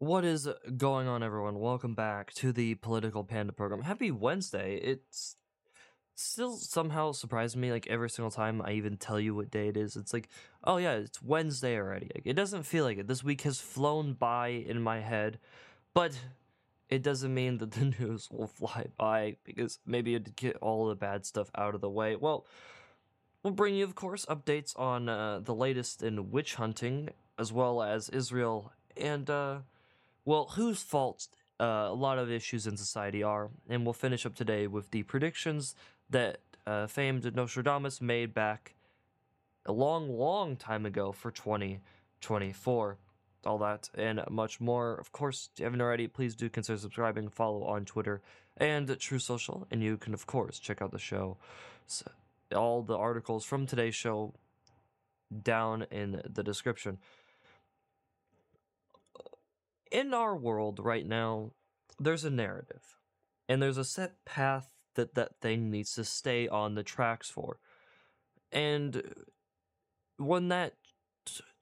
What is going on, everyone? Welcome back to the Political Panda program. Happy Wednesday. It's still somehow surprising me, like every single time I even tell you what day it is. It's like, oh yeah, it's Wednesday already. Like, it doesn't feel like it. This week has flown by in my head, but it doesn't mean that the news will fly by because maybe it'd get all the bad stuff out of the way. Well, we'll bring you, of course, updates on uh, the latest in witch hunting, as well as Israel and, uh, well, whose fault uh, a lot of issues in society are. And we'll finish up today with the predictions that uh, famed Nostradamus made back a long, long time ago for 2024. All that and much more. Of course, if you haven't already, please do consider subscribing, follow on Twitter and Truth Social, and you can, of course, check out the show. So, all the articles from today's show down in the description. In our world right now, there's a narrative, and there's a set path that that thing needs to stay on the tracks for. And when that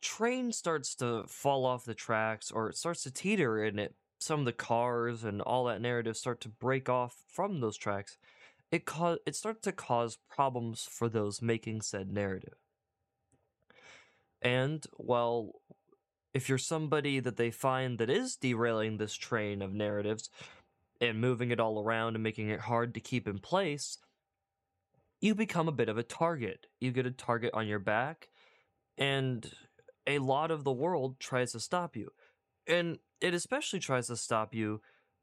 train starts to fall off the tracks or it starts to teeter and it some of the cars and all that narrative start to break off from those tracks, it cause it starts to cause problems for those making said narrative. And well, if you're somebody that they find that is derailing this train of narratives and moving it all around and making it hard to keep in place, you become a bit of a target. You get a target on your back, and a lot of the world tries to stop you. And it especially tries to stop you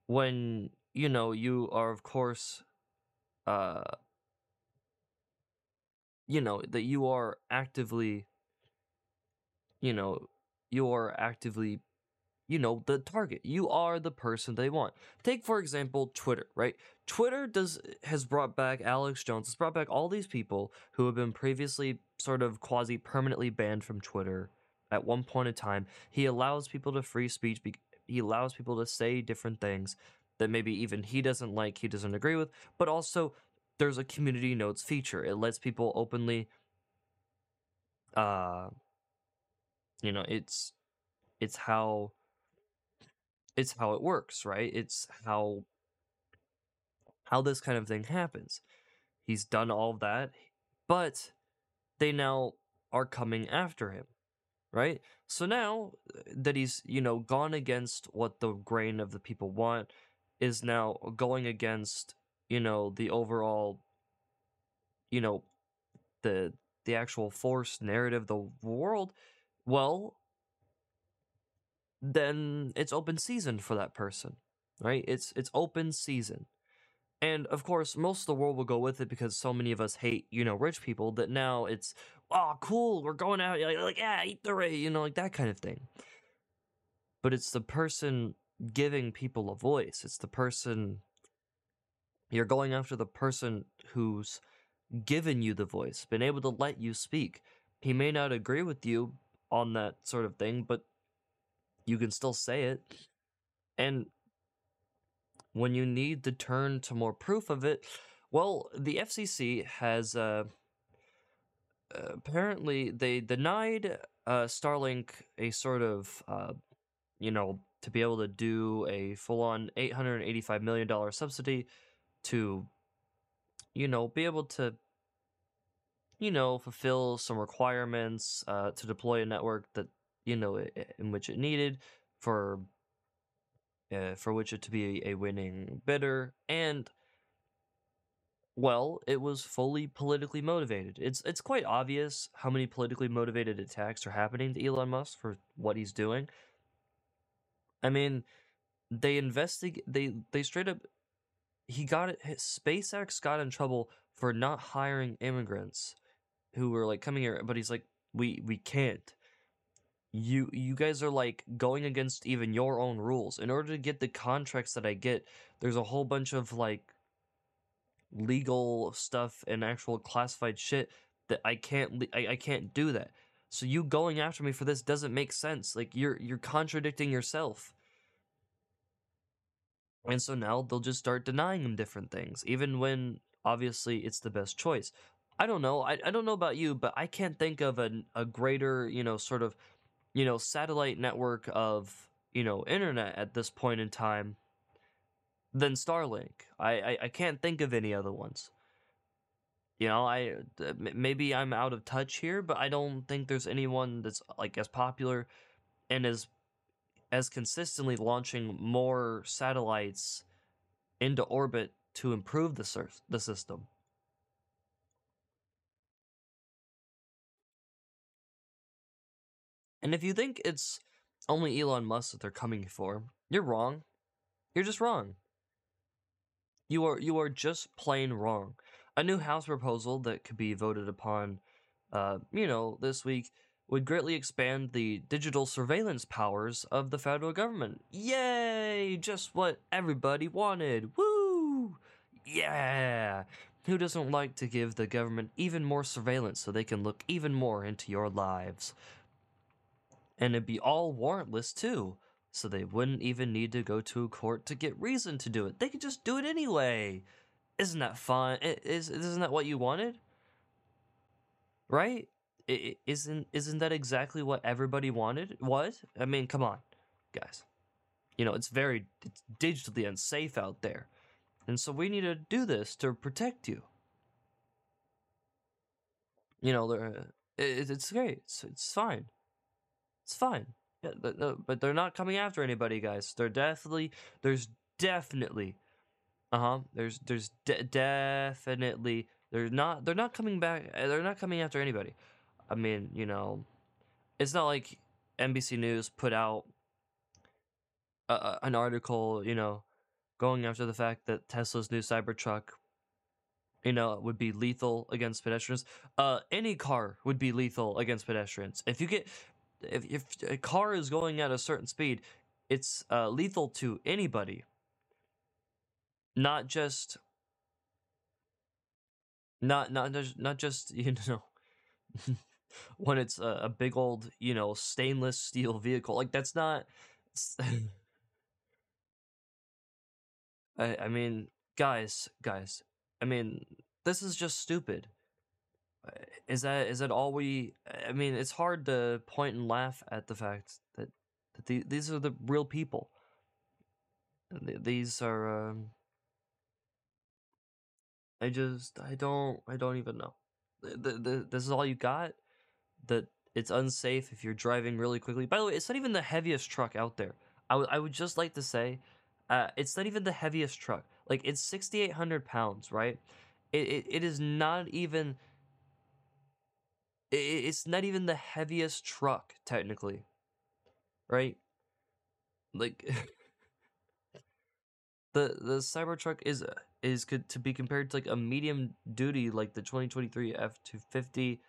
when, you know, you are, of course, uh, you know, that you are actively, you know, you are actively you know the target. You are the person they want. Take for example twitter right? Twitter does has brought back alex jones has brought back all these people who have been previously sort of quasi permanently banned from twitter at one point in time. He allows people to free speech he allows people to say different things that maybe even he doesn't like he doesn't agree with but also there's a community notes feature. It lets people openly uh you know it's it's how it's how it works right? It's how how this kind of thing happens. He's done all that but they now are coming after him right? So now uh, that he's you know gone against what the grain of the people want is now going against you know the overall you know the the actual force narrative the world well then it's open season for that person, right? It's it's open season. And of course, most of the world will go with it because so many of us hate, you know, rich people that now it's, oh, cool, we're going out, like, like yeah, eat the ray, you know, like that kind of thing. But it's the person giving people a voice. It's the person, you're going after the person who's given you the voice, been able to let you speak. He may not agree with you on that sort of thing, but you can still say it. And when you need to turn to more proof of it, well, the FCC has uh, apparently they denied uh, Starlink a sort of uh, you know to be able to do a full-on 885 million dollar subsidy to you know be able to you know fulfill some requirements uh, to deploy a network that you know in which it needed for uh, for which it to be a winning bidder and well it was fully politically motivated. It's it's quite obvious how many politically motivated attacks are happening to Elon Musk for what he's doing. I mean they investigate they they straight up he got it SpaceX got in trouble for not hiring immigrants who were like coming here but he's like we we can't. You you guys are like going against even your own rules. In order to get the contracts that i get there's a whole bunch of like legal stuff and actual classified shit that i can't I, I can't do that. So you going after me for this doesn't make sense. Like you're you're contradicting yourself. And so now they'll just start denying him different things even when obviously it's the best choice i don't know i, I don't know about you but i can't think of a, a greater you know sort of you know, satellite network of, you know, internet at this point in time than Starlink. I, I, I can't think of any other ones. You know, I uh, maybe I'm out of touch here, but I don't think there's anyone that's uh, like as popular and as as consistently launching more satellites into orbit to improve the the system. And if you think it's only Elon Musk that they're coming for, you're wrong. You're just wrong. You are you are just plain wrong. A new House proposal that could be voted upon, uh, you know, this week would greatly expand the digital surveillance powers of the federal government. Yay! Just what everybody wanted. Woo! Yeah! Who doesn't like to give the government even more surveillance so they can look even more into your lives? And it'd be all warrantless too, so they wouldn't even need to go to a court to get reason to do it. They could just do it anyway. Isn't that fun? Is isn't that what you wanted? Right? is isn't isn't that exactly what everybody wanted? What? I mean, come on, guys. You know, it's very it's digitally unsafe out there. And so we need to do this to protect you. You know, it, it's great. It's, it's fine. It's fine. Yeah, but they're not coming after anybody, guys. They're definitely there's definitely uh huh. There's there's de- definitely they're not they're not coming back. They're not coming after anybody. I mean, you know, it's not like NBC News put out a, an article, you know, going after the fact that Tesla's new Cybertruck, you know, would be lethal against pedestrians. Uh, any car would be lethal against pedestrians. If you get, if if a car is going at a certain speed, it's uh, lethal to anybody. Not just, not not not just you know when it's a, a big old, you know, stainless steel vehicle. Like that's not. I, I mean, guys, guys. I mean, this is just stupid. Is that is that all we? I mean, it's hard to point and laugh at the fact that that the, these are the real people. These are. Um, I just I don't I don't even know. The, the, this is all you got that it's unsafe if you're driving really quickly. By the way, it's not even the heaviest truck out there. I, I would just like to say, uh, it's not even the heaviest truck. Like it's 6,800 pounds, right? It, it, it is not even. It, it's not even the heaviest truck technically, right? Like the the Cybertruck is is good to be compared to like a medium duty like the 2023 F250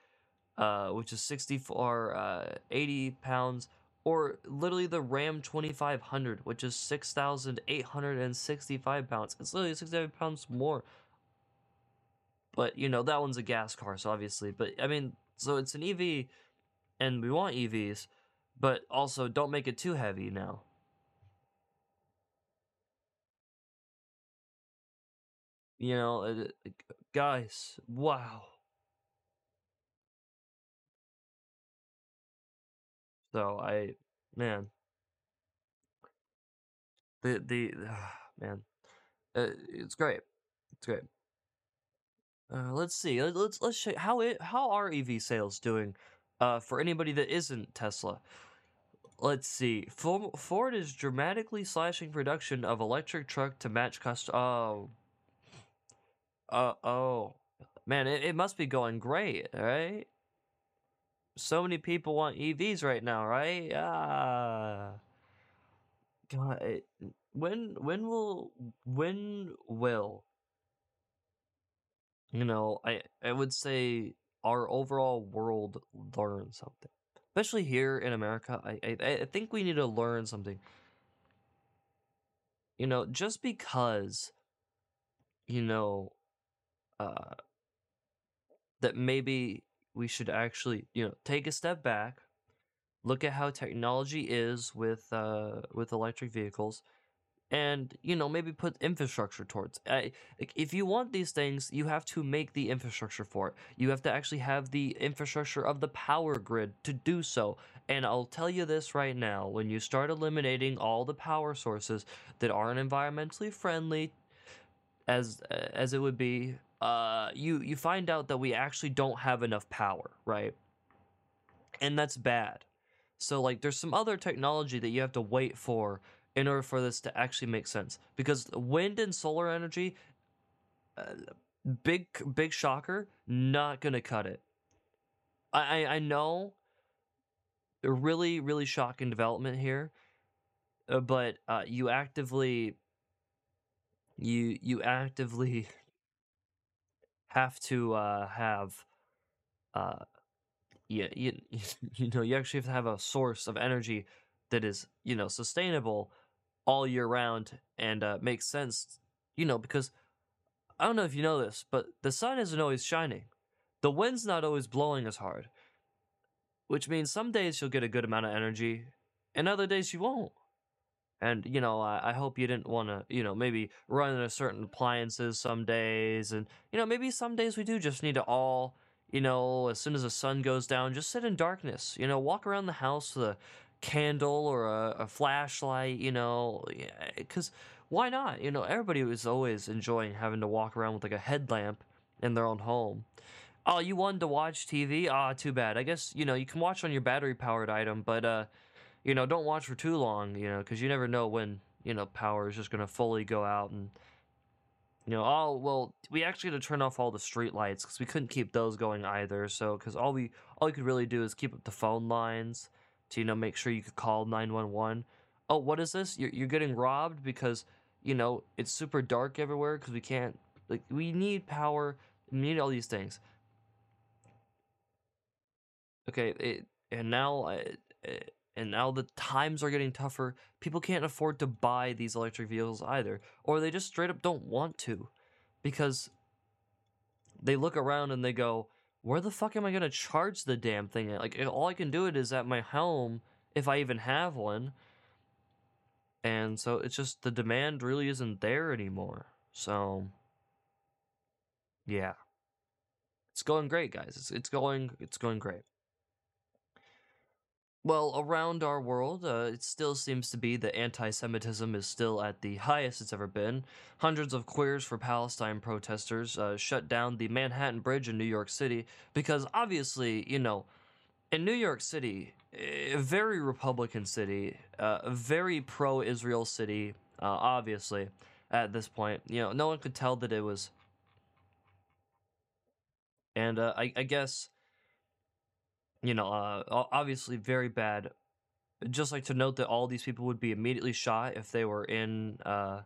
uh, which is 64, uh, 80 pounds, or literally the Ram 2500, which is 6,865 pounds. It's literally 65 pounds more. But, you know, that one's a gas car, so obviously. But, I mean, so it's an EV, and we want EVs, but also don't make it too heavy now. You know, guys, wow. So I, man, the the uh, man, uh, it's great. It's great. Uh, let's see. Let's let's check how it how are EV sales doing. Uh, for anybody that isn't Tesla. Let's see. Ford is dramatically slashing production of electric truck to match cost. Oh. Uh oh. Man, it, it must be going great, right? so many people want EVs right now, right? Ah, God, it, when when will when will you know? I I would say our overall world learn something, especially here in America. I I, I think we need to learn something. You know, just because you know uh that maybe we should actually, you know, take a step back, look at how technology is with uh, with electric vehicles, and you know maybe put infrastructure towards I, if you want these things you have to make the infrastructure for it. You have to actually have the infrastructure of the power grid to do so. And i'll tell you this right now when you start eliminating all the power sources that aren't environmentally friendly as as it would be uh you you find out that we actually don't have enough power right? And that's bad. So like there's some other technology that you have to wait for in order for this to actually make sense. Because wind and solar energy, uh, big big shocker, not gonna cut it. I I, I know. A really really shocking development here, uh, but uh, you actively. You you actively have to uh, have uh, yeah, you, you know, you actually have to have a source of energy that is, you know, sustainable all year round and uh, makes sense, you know, because I don't know if you know this, but the sun isn't always shining. The wind's not always blowing as hard, which means some days you'll get a good amount of energy, and other days you won't. And you know, I, I hope you didn't want to, you know, maybe run into certain appliances some days, and you know, maybe some days we do just need to all, you know, as soon as the sun goes down, just sit in darkness. You know, walk around the house with a candle or a, a flashlight, you know, because why not? You know, everybody was always enjoying having to walk around with like a headlamp in their own home. Oh, you wanted to watch TV? Ah, too bad. I guess, you know, you can watch on your battery powered item, but, uh, you know, don't watch for too long, you know, because you never know when, you know, power is just going to fully go out and, you know, oh, well, we actually had to turn off all the street lights because we couldn't keep those going either. So, because all we, all you could really do is keep up the phone lines to you know make sure you could call 911 oh what is this? You're, you're getting robbed because you know it's super dark everywhere because we can't like we need power we need all these things. Okay it, and now uh, and now the times are getting tougher. People can't afford to buy these electric vehicles either or they just straight up don't want to because they look around and they go where the fuck am I gonna charge the damn thing at? Like, all I can do it is at my home, if I even have one. And so it's just the demand really isn't there anymore. So, yeah, it's going great, guys. It's it's going it's going great. Well, around our world, uh, it still seems to be that anti Semitism is still at the highest it's ever been. Hundreds of Queers for Palestine protesters uh, shut down the Manhattan Bridge in New York City because obviously, you know, in New York City, a very Republican city, uh, a very pro Israel city, uh, obviously, at this point. You know, no one could tell that it was. And uh, I, I guess you know, uh, obviously very bad. Just like to note that all these people would be immediately shot if they were in uh,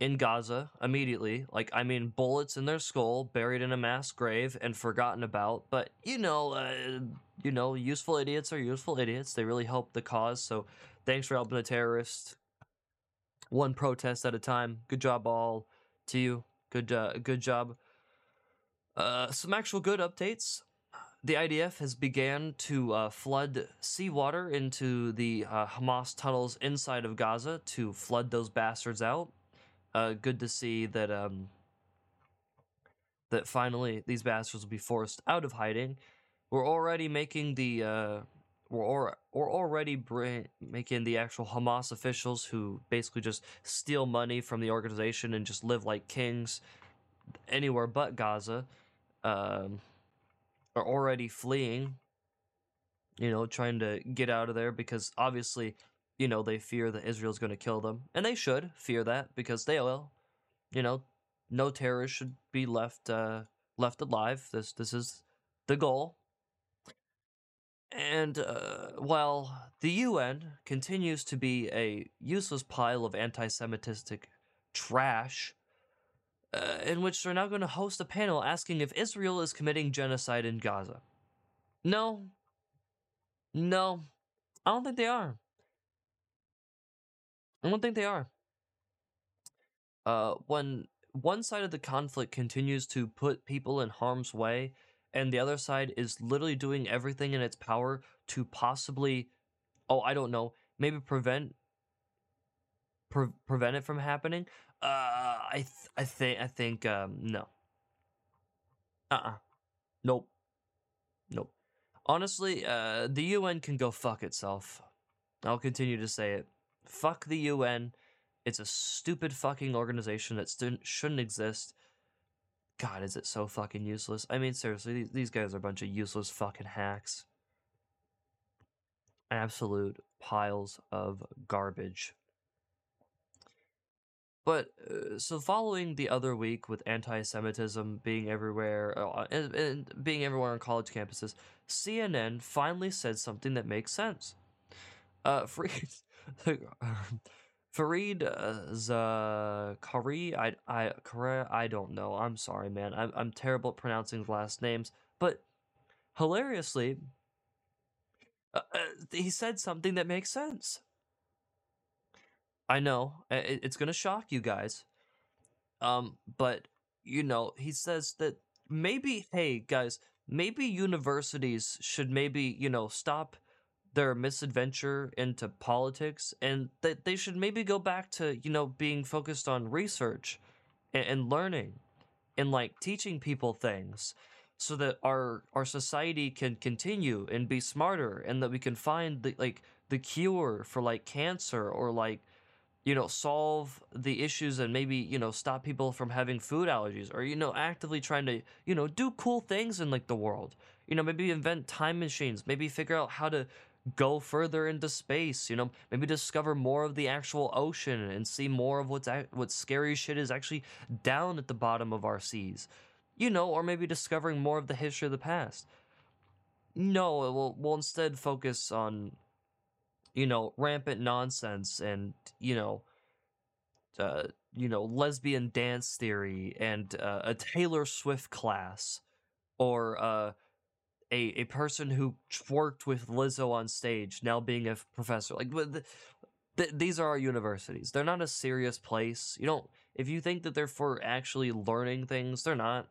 in Gaza immediately. Like, I mean, bullets in their skull, buried in a mass grave, and forgotten about. But you know, uh, you know, useful idiots are useful idiots. They really help the cause. So, thanks for helping the terrorists. One protest at a time. Good job, all to you. Good, uh, good job. Uh, some actual good updates the IDF has began to uh, flood seawater into the uh, Hamas tunnels inside of Gaza to flood those bastards out. Uh, good to see that um, that finally these bastards will be forced out of hiding. We're already making the uh, we're or, we're already bring, making the actual Hamas officials who basically just steal money from the organization and just live like kings anywhere but Gaza. Um, are already fleeing, you know, trying to get out of there because obviously, you know, they fear that Israel's going to kill them. And they should fear that because they will. You know, no terrorists should be left uh, left alive. This this is the goal. And uh, while the UN continues to be a useless pile of anti Semitic trash, uh, in which they're now going to host a panel asking if Israel is committing genocide in Gaza. No. No. I don't think they are. I don't think they are. Uh, when one side of the conflict continues to put people in harm's way, and the other side is literally doing everything in its power to possibly, oh, I don't know, maybe prevent pre- prevent it from happening? Uh, I th- I think I think um no. Uh uh Nope. Nope. Honestly, uh, the UN can go fuck itself. I'll continue to say it. Fuck the UN. It's a stupid fucking organization that st- shouldn't exist. God, is it so fucking useless? I mean, seriously, these, these guys are a bunch of useless fucking hacks. Absolute piles of garbage. But uh, so following the other week with anti-Semitism being everywhere uh, and, and being everywhere on college campuses, CNN finally said something that makes sense. Uh, Fareed, Fareed uh, Zakari, I I I don't know. I'm sorry, man. I'm I'm terrible at pronouncing last names, but hilariously, uh, uh, he said something that makes sense. I know it, it's gonna shock you guys, um, but you know he says that maybe, hey guys, maybe universities should maybe you know stop their misadventure into politics and that they should maybe go back to you know being focused on research and, and learning and like teaching people things so that our our society can continue and be smarter and that we can find the like the cure for like cancer or like you know solve the issues and maybe you know stop people from having food allergies or you know actively trying to you know do cool things in like the world. You know maybe invent time machines maybe figure out how to go further into space you know maybe discover more of the actual ocean and see more of what's what scary shit is actually down at the bottom of our seas you know or maybe discovering more of the history of the past. No we'll, we'll instead focus on you know rampant nonsense and you know uh, you know lesbian dance theory and uh, a Taylor Swift class or uh, a a person who worked with Lizzo on stage now being a professor. Like the, the, these are our universities. They're not a serious place. You don't if you think that they're for actually learning things, they're not.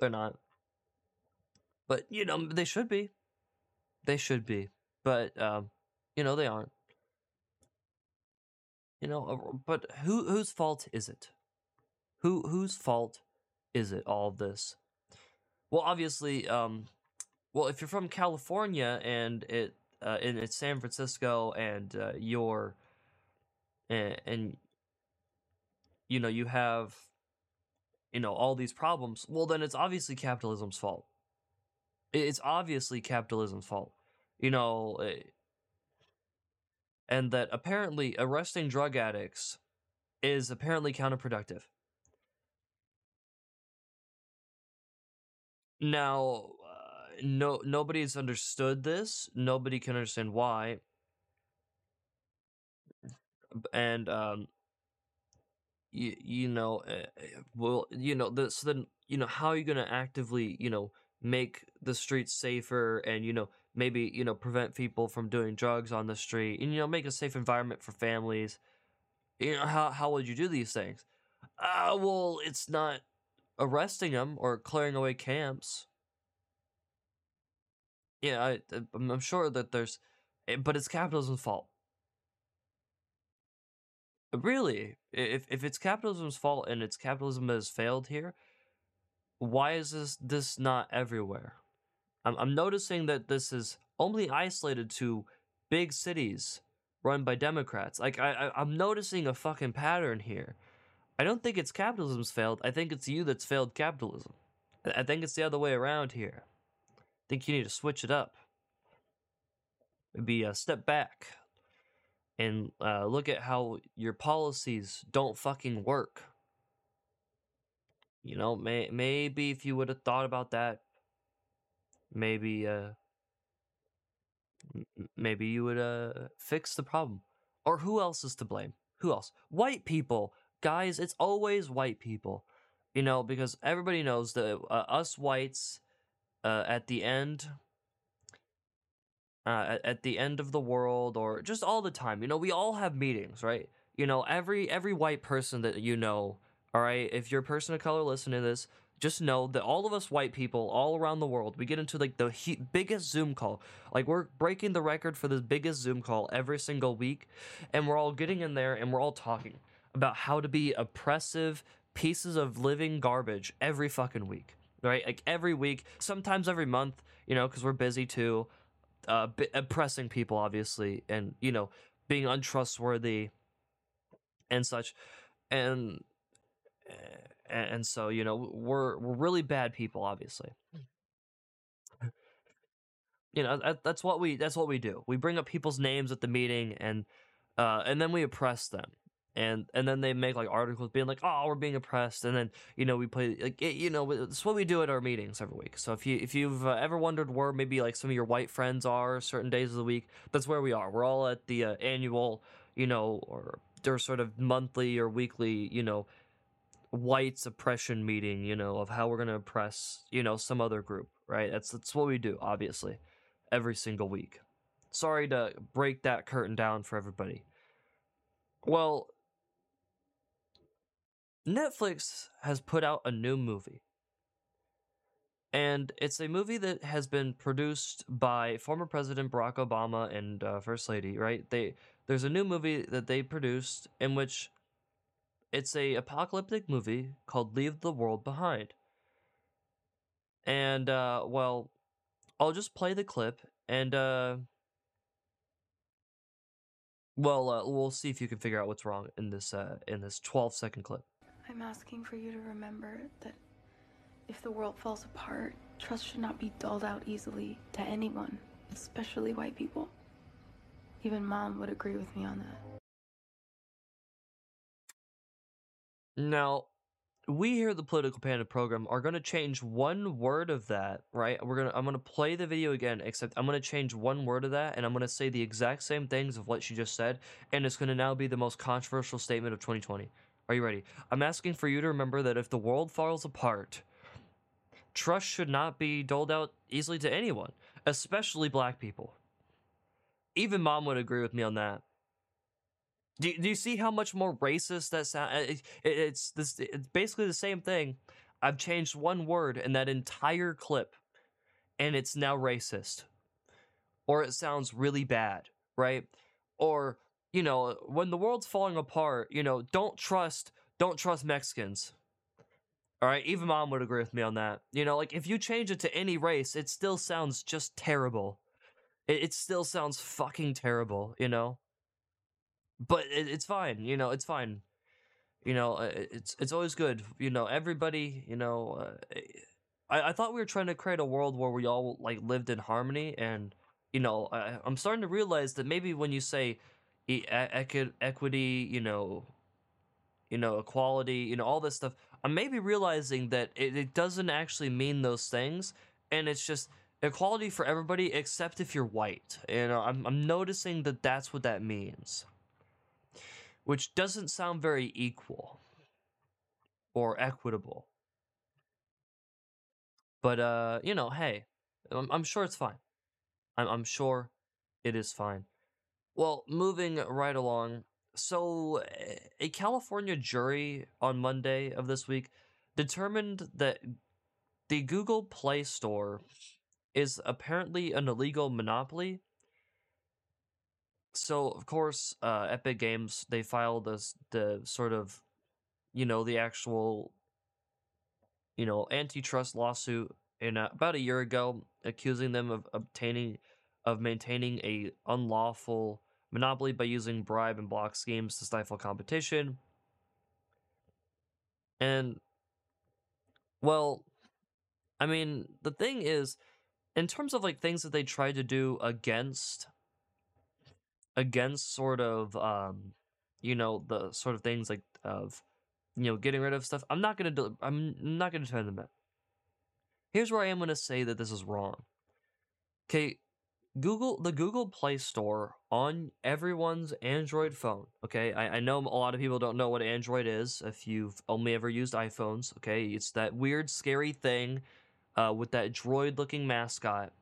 They're not. But you know, they should be. They should be. But um, you know, they aren't. You know, but who whose fault is it? Who whose fault is it all of this? Well, obviously, um, well, if you're from California and it uh, and it's San Francisco and uh, you're and, and you know you have you know all these problems, well, then it's obviously capitalism's fault. It's obviously capitalism's fault. You know, eh, and that apparently arresting drug addicts is apparently counterproductive. Now, uh, no nobody's understood this. Nobody can understand why. And um you, you know, uh, well, you know, this then you know how are you going to actively, you know, make the streets safer and you know maybe you know prevent people from doing drugs on the street and you know make a safe environment for families. You know how how would you do these things? Uh well it's not arresting them or clearing away camps. Yeah I, i'm sure that there's eh, but it's capitalism's fault. Really? If if it's capitalism's fault and it's capitalism that has failed here why is this this not everywhere I'm, I'm noticing that this is only isolated to big cities run by Democrats. Like I, I I'm noticing a fucking pattern here. I don't think it's capitalism's failed. I think it's you that's failed capitalism. I think it's the other way around here. I think you need to switch it up. Maybe a uh, step back and uh, look at how your policies don't fucking work. You know, may- maybe if you would have thought about that maybe uh maybe you would uh fix the problem or who else is to blame? Who else? White people. Guys it's always white people you know because everybody knows that uh, us whites uh, at the end uh, at, the end of the world or just all the time you know we all have meetings right? You know every every white person that you know all right? If you're a person of color listening to this just know that all of us white people all around the world, we get into like the he- biggest Zoom call. Like we're breaking the record for the biggest Zoom call every single week, and we're all getting in there and we're all talking about how to be oppressive pieces of living garbage every fucking week, right? Like every week, sometimes every month, you know, because we're busy too, uh, b- oppressing people obviously, and you know, being untrustworthy and such, and and so you know we're we're really bad people obviously. You know that, that's what we that's what we do. We bring up people's names at the meeting and uh and then we oppress them. And and then they make like articles being like oh we're being oppressed. And then you know we play like it, you know it's what we do at our meetings every week. So if you if you've uh, ever wondered where maybe like some of your white friends are certain days of the week that's where we are. We're all at the uh, annual you know or their sort of monthly or weekly you know white suppression meeting, you know, of how we're gonna oppress, you know, some other group, right? That's that's what we do, obviously, every single week. Sorry to break that curtain down for everybody. Well, Netflix has put out a new movie. And it's a movie that has been produced by former President Barack Obama and uh, First Lady, right? They there's a new movie that they produced in which it's a apocalyptic movie called Leave the World Behind. And uh well, I'll just play the clip and uh well, uh, we'll see if you can figure out what's wrong in this uh in this 12 second clip. I'm asking for you to remember that if the world falls apart, trust should not be dulled out easily to anyone, especially white people. Even mom would agree with me on that. Now, we here at the Political Panda program are going to change one word of that, right? We're going to I'm going to play the video again, except I'm going to change one word of that and I'm going to say the exact same things of what she just said, and it's going to now be the most controversial statement of 2020. Are you ready? I'm asking for you to remember that if the world falls apart, trust should not be doled out easily to anyone, especially black people. Even mom would agree with me on that. Do, do you see how much more racist that sound? Uh, it, it, it's this. It's basically the same thing. I've changed one word in that entire clip, and it's now racist, or it sounds really bad, right? Or you know, when the world's falling apart, you know, don't trust, don't trust Mexicans. All right, even mom would agree with me on that. You know, like if you change it to any race, it still sounds just terrible. It, it still sounds fucking terrible. You know but it, it's fine. You know, it's fine. You know, uh, it's it's always good. You know, everybody. You know, uh, I I thought we were trying to create a world where we all like lived in harmony, and you know, I, I'm starting to realize that maybe when you say e- equi- equity, you know, you know, equality, you know, all this stuff, I'm maybe realizing that it, it doesn't actually mean those things, and it's just equality for everybody except if you're white. Know, I'm I'm noticing that that's what that means which doesn't sound very equal or equitable. But uh, you know, hey, I'm, I'm sure it's fine. I'm, I'm sure it is fine. Well, moving right along. So, a California jury on Monday of this week determined that the Google Play Store is apparently an illegal monopoly so of course, uh, Epic Games they filed this the sort of, you know, the actual, you know, antitrust lawsuit in uh, about a year ago, accusing them of obtaining, of maintaining a unlawful monopoly by using bribe and block schemes to stifle competition. And, well, I mean, the thing is, in terms of like things that they tried to do against against sort of um you know the sort of things like of you know getting rid of stuff i'm not gonna do i'm not gonna defend them here's where i am gonna say that this is wrong. Okay google the google play store on everyone's android phone okay? I, I know a lot of people don't know what android is if you've only ever used iphones okay? It's that weird scary thing uh, with that droid looking mascot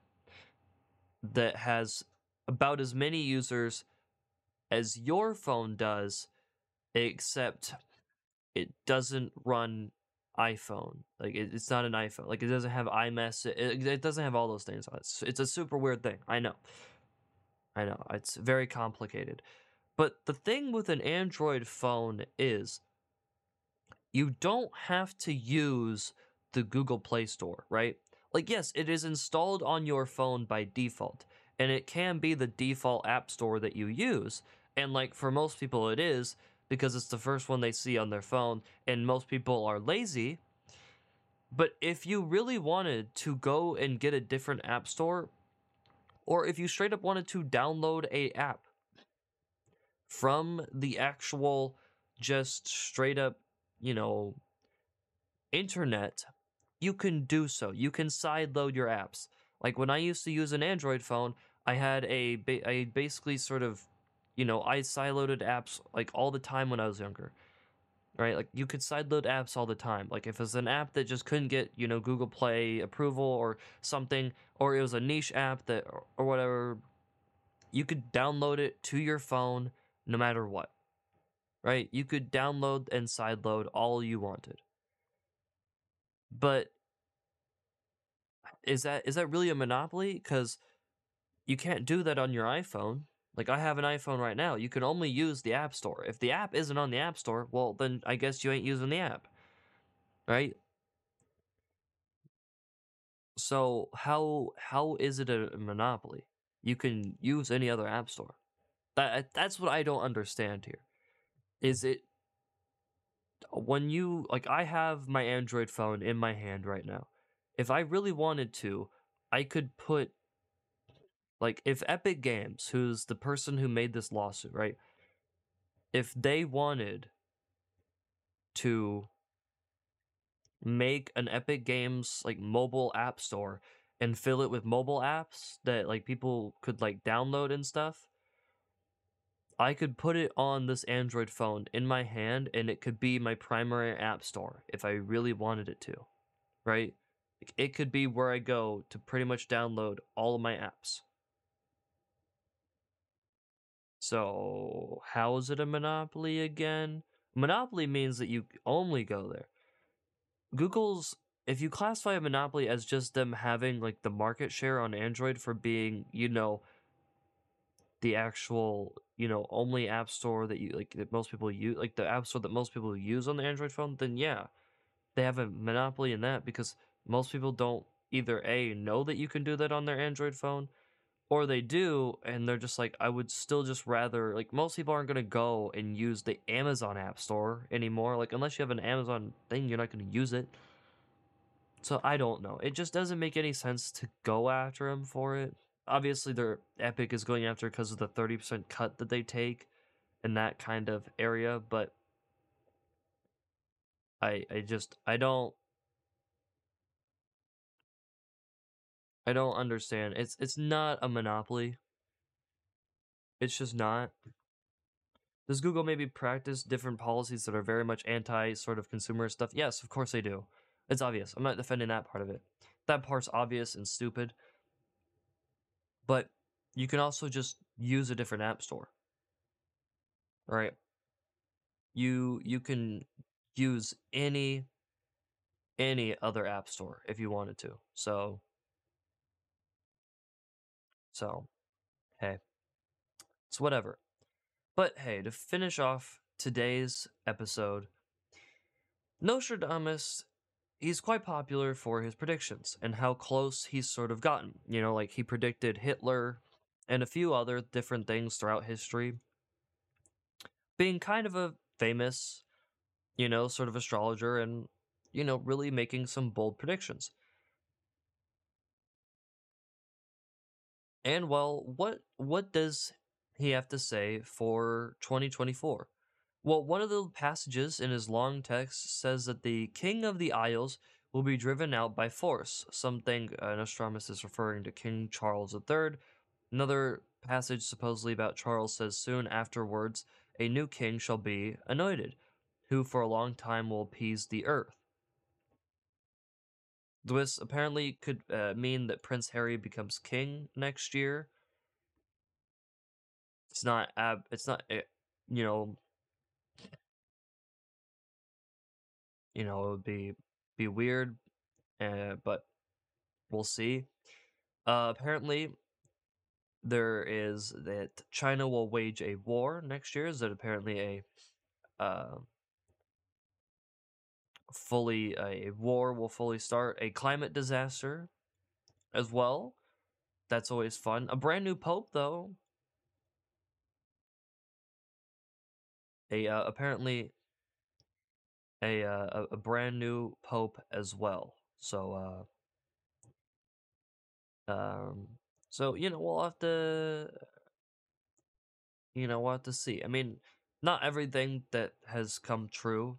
that has about as many users as your phone does, except it doesn't run iPhone. Like it, it's not an iPhone. Like it doesn't have iMessage. It, it doesn't have all those things. It's, it's a super weird thing. I know. I know. It's very complicated. But the thing with an Android phone is you don't have to use the Google Play Store, right? Like, yes, it is installed on your phone by default, and it can be the default app store that you use. And, like, for most people, it is because it's the first one they see on their phone, and most people are lazy. But if you really wanted to go and get a different app store, or if you straight up wanted to download a app from the actual just straight up, you know, internet, you can do so. You can sideload your apps. Like when I used to use an Android phone, I had a ba- I basically sort of, you know, I sideloaded apps like all the time when I was younger. Right? Like you could sideload apps all the time. Like if it's an app that just couldn't get, you know, Google Play approval or something or it was a niche app that or, whatever, you could download it to your phone no matter what. Right? You could download and sideload all you wanted. But is that is that really a monopoly? Because you can't do that on your iPhone. Like I have an iPhone right now. You can only use the App Store. If the app isn't on the App Store, well then I guess you ain't using the app. Right? So how how is it a monopoly? You can use any other app store. That that's what I don't understand here. Is it when you like I have my Android phone in my hand right now. If I really wanted to, I could put like if Epic Games, who's the person who made this lawsuit, right? If they wanted to make an Epic Games like mobile app store and fill it with mobile apps that like people could like download and stuff, I could put it on this Android phone in my hand and it could be my primary app store if I really wanted it to, right? It could be where I go to pretty much download all of my apps. So, how is it a monopoly again? Monopoly means that you only go there. Google's, if you classify a monopoly as just them having like the market share on Android for being, you know, the actual you know only app store that you like that most people use like the app store that most people use on the android phone then yeah they have a monopoly in that because most people don't either a know that you can do that on their android phone or they do and they're just like i would still just rather like most people aren't going to go and use the amazon app store anymore like unless you have an amazon thing you're not going to use it. So i don't know. It just doesn't make any sense to go after him for it. Obviously their Epic is going after because of the 30% cut that they take in that kind of area, but I I just I don't I don't understand. It's it's not a monopoly. It's just not. Does Google maybe practice different policies that are very much anti sort of consumer stuff? Yes, of course they do. It's obvious. I'm not defending that part of it. That part's obvious and stupid. But you can also just use a different app store. Right? You you can use any any other app store if you wanted to. So so hey. It's whatever. But hey, to finish off today's episode, Nostradamus he's quite popular for his predictions and how close he's sort of gotten. You know, like he predicted Hitler and a few other different things throughout history. Being kind of a famous, you know, sort of astrologer and, you know, really making some bold predictions. And well, what what does he have to say for 2024? Well, one of the passages in his long text says that the king of the Isles will be driven out by force, something uh, Nostradamus is referring to King Charles III. Another passage supposedly about Charles says soon afterwards a new king shall be anointed, who for a long time will appease the earth. This apparently could uh, mean that Prince Harry becomes king next year. It's not ab. It's not. Uh, you know, you know, it would be be weird, uh, but we'll see. Uh, apparently, there is that China will wage a war next year. Is that apparently a uh, fully a war will fully start a climate disaster as well. That's always fun. A brand new pope though. A uh, apparently a uh, a brand new pope as well. So uh um so you know we'll have to you know we'll have to see. I mean, not everything that has come true.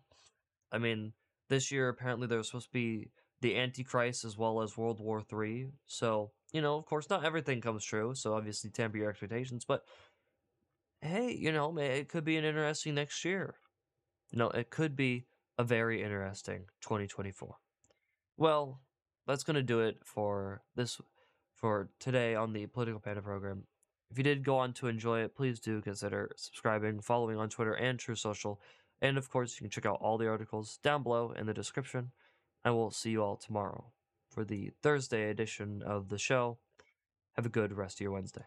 I mean, this year apparently there was supposed to be the Antichrist as well as World War Three. So you know, of course, not everything comes true. So obviously, temper your expectations. But hey, you know, it could be an interesting next year. No, it could be a very interesting 2024. Well, that's going to do it for this for today on the Political Panda program. If you did go on to enjoy it, please do consider subscribing, following on Twitter and Truth Social, and of course, you can check out all the articles down below in the description. I will see you all tomorrow for the Thursday edition of the show. Have a good rest of your Wednesday.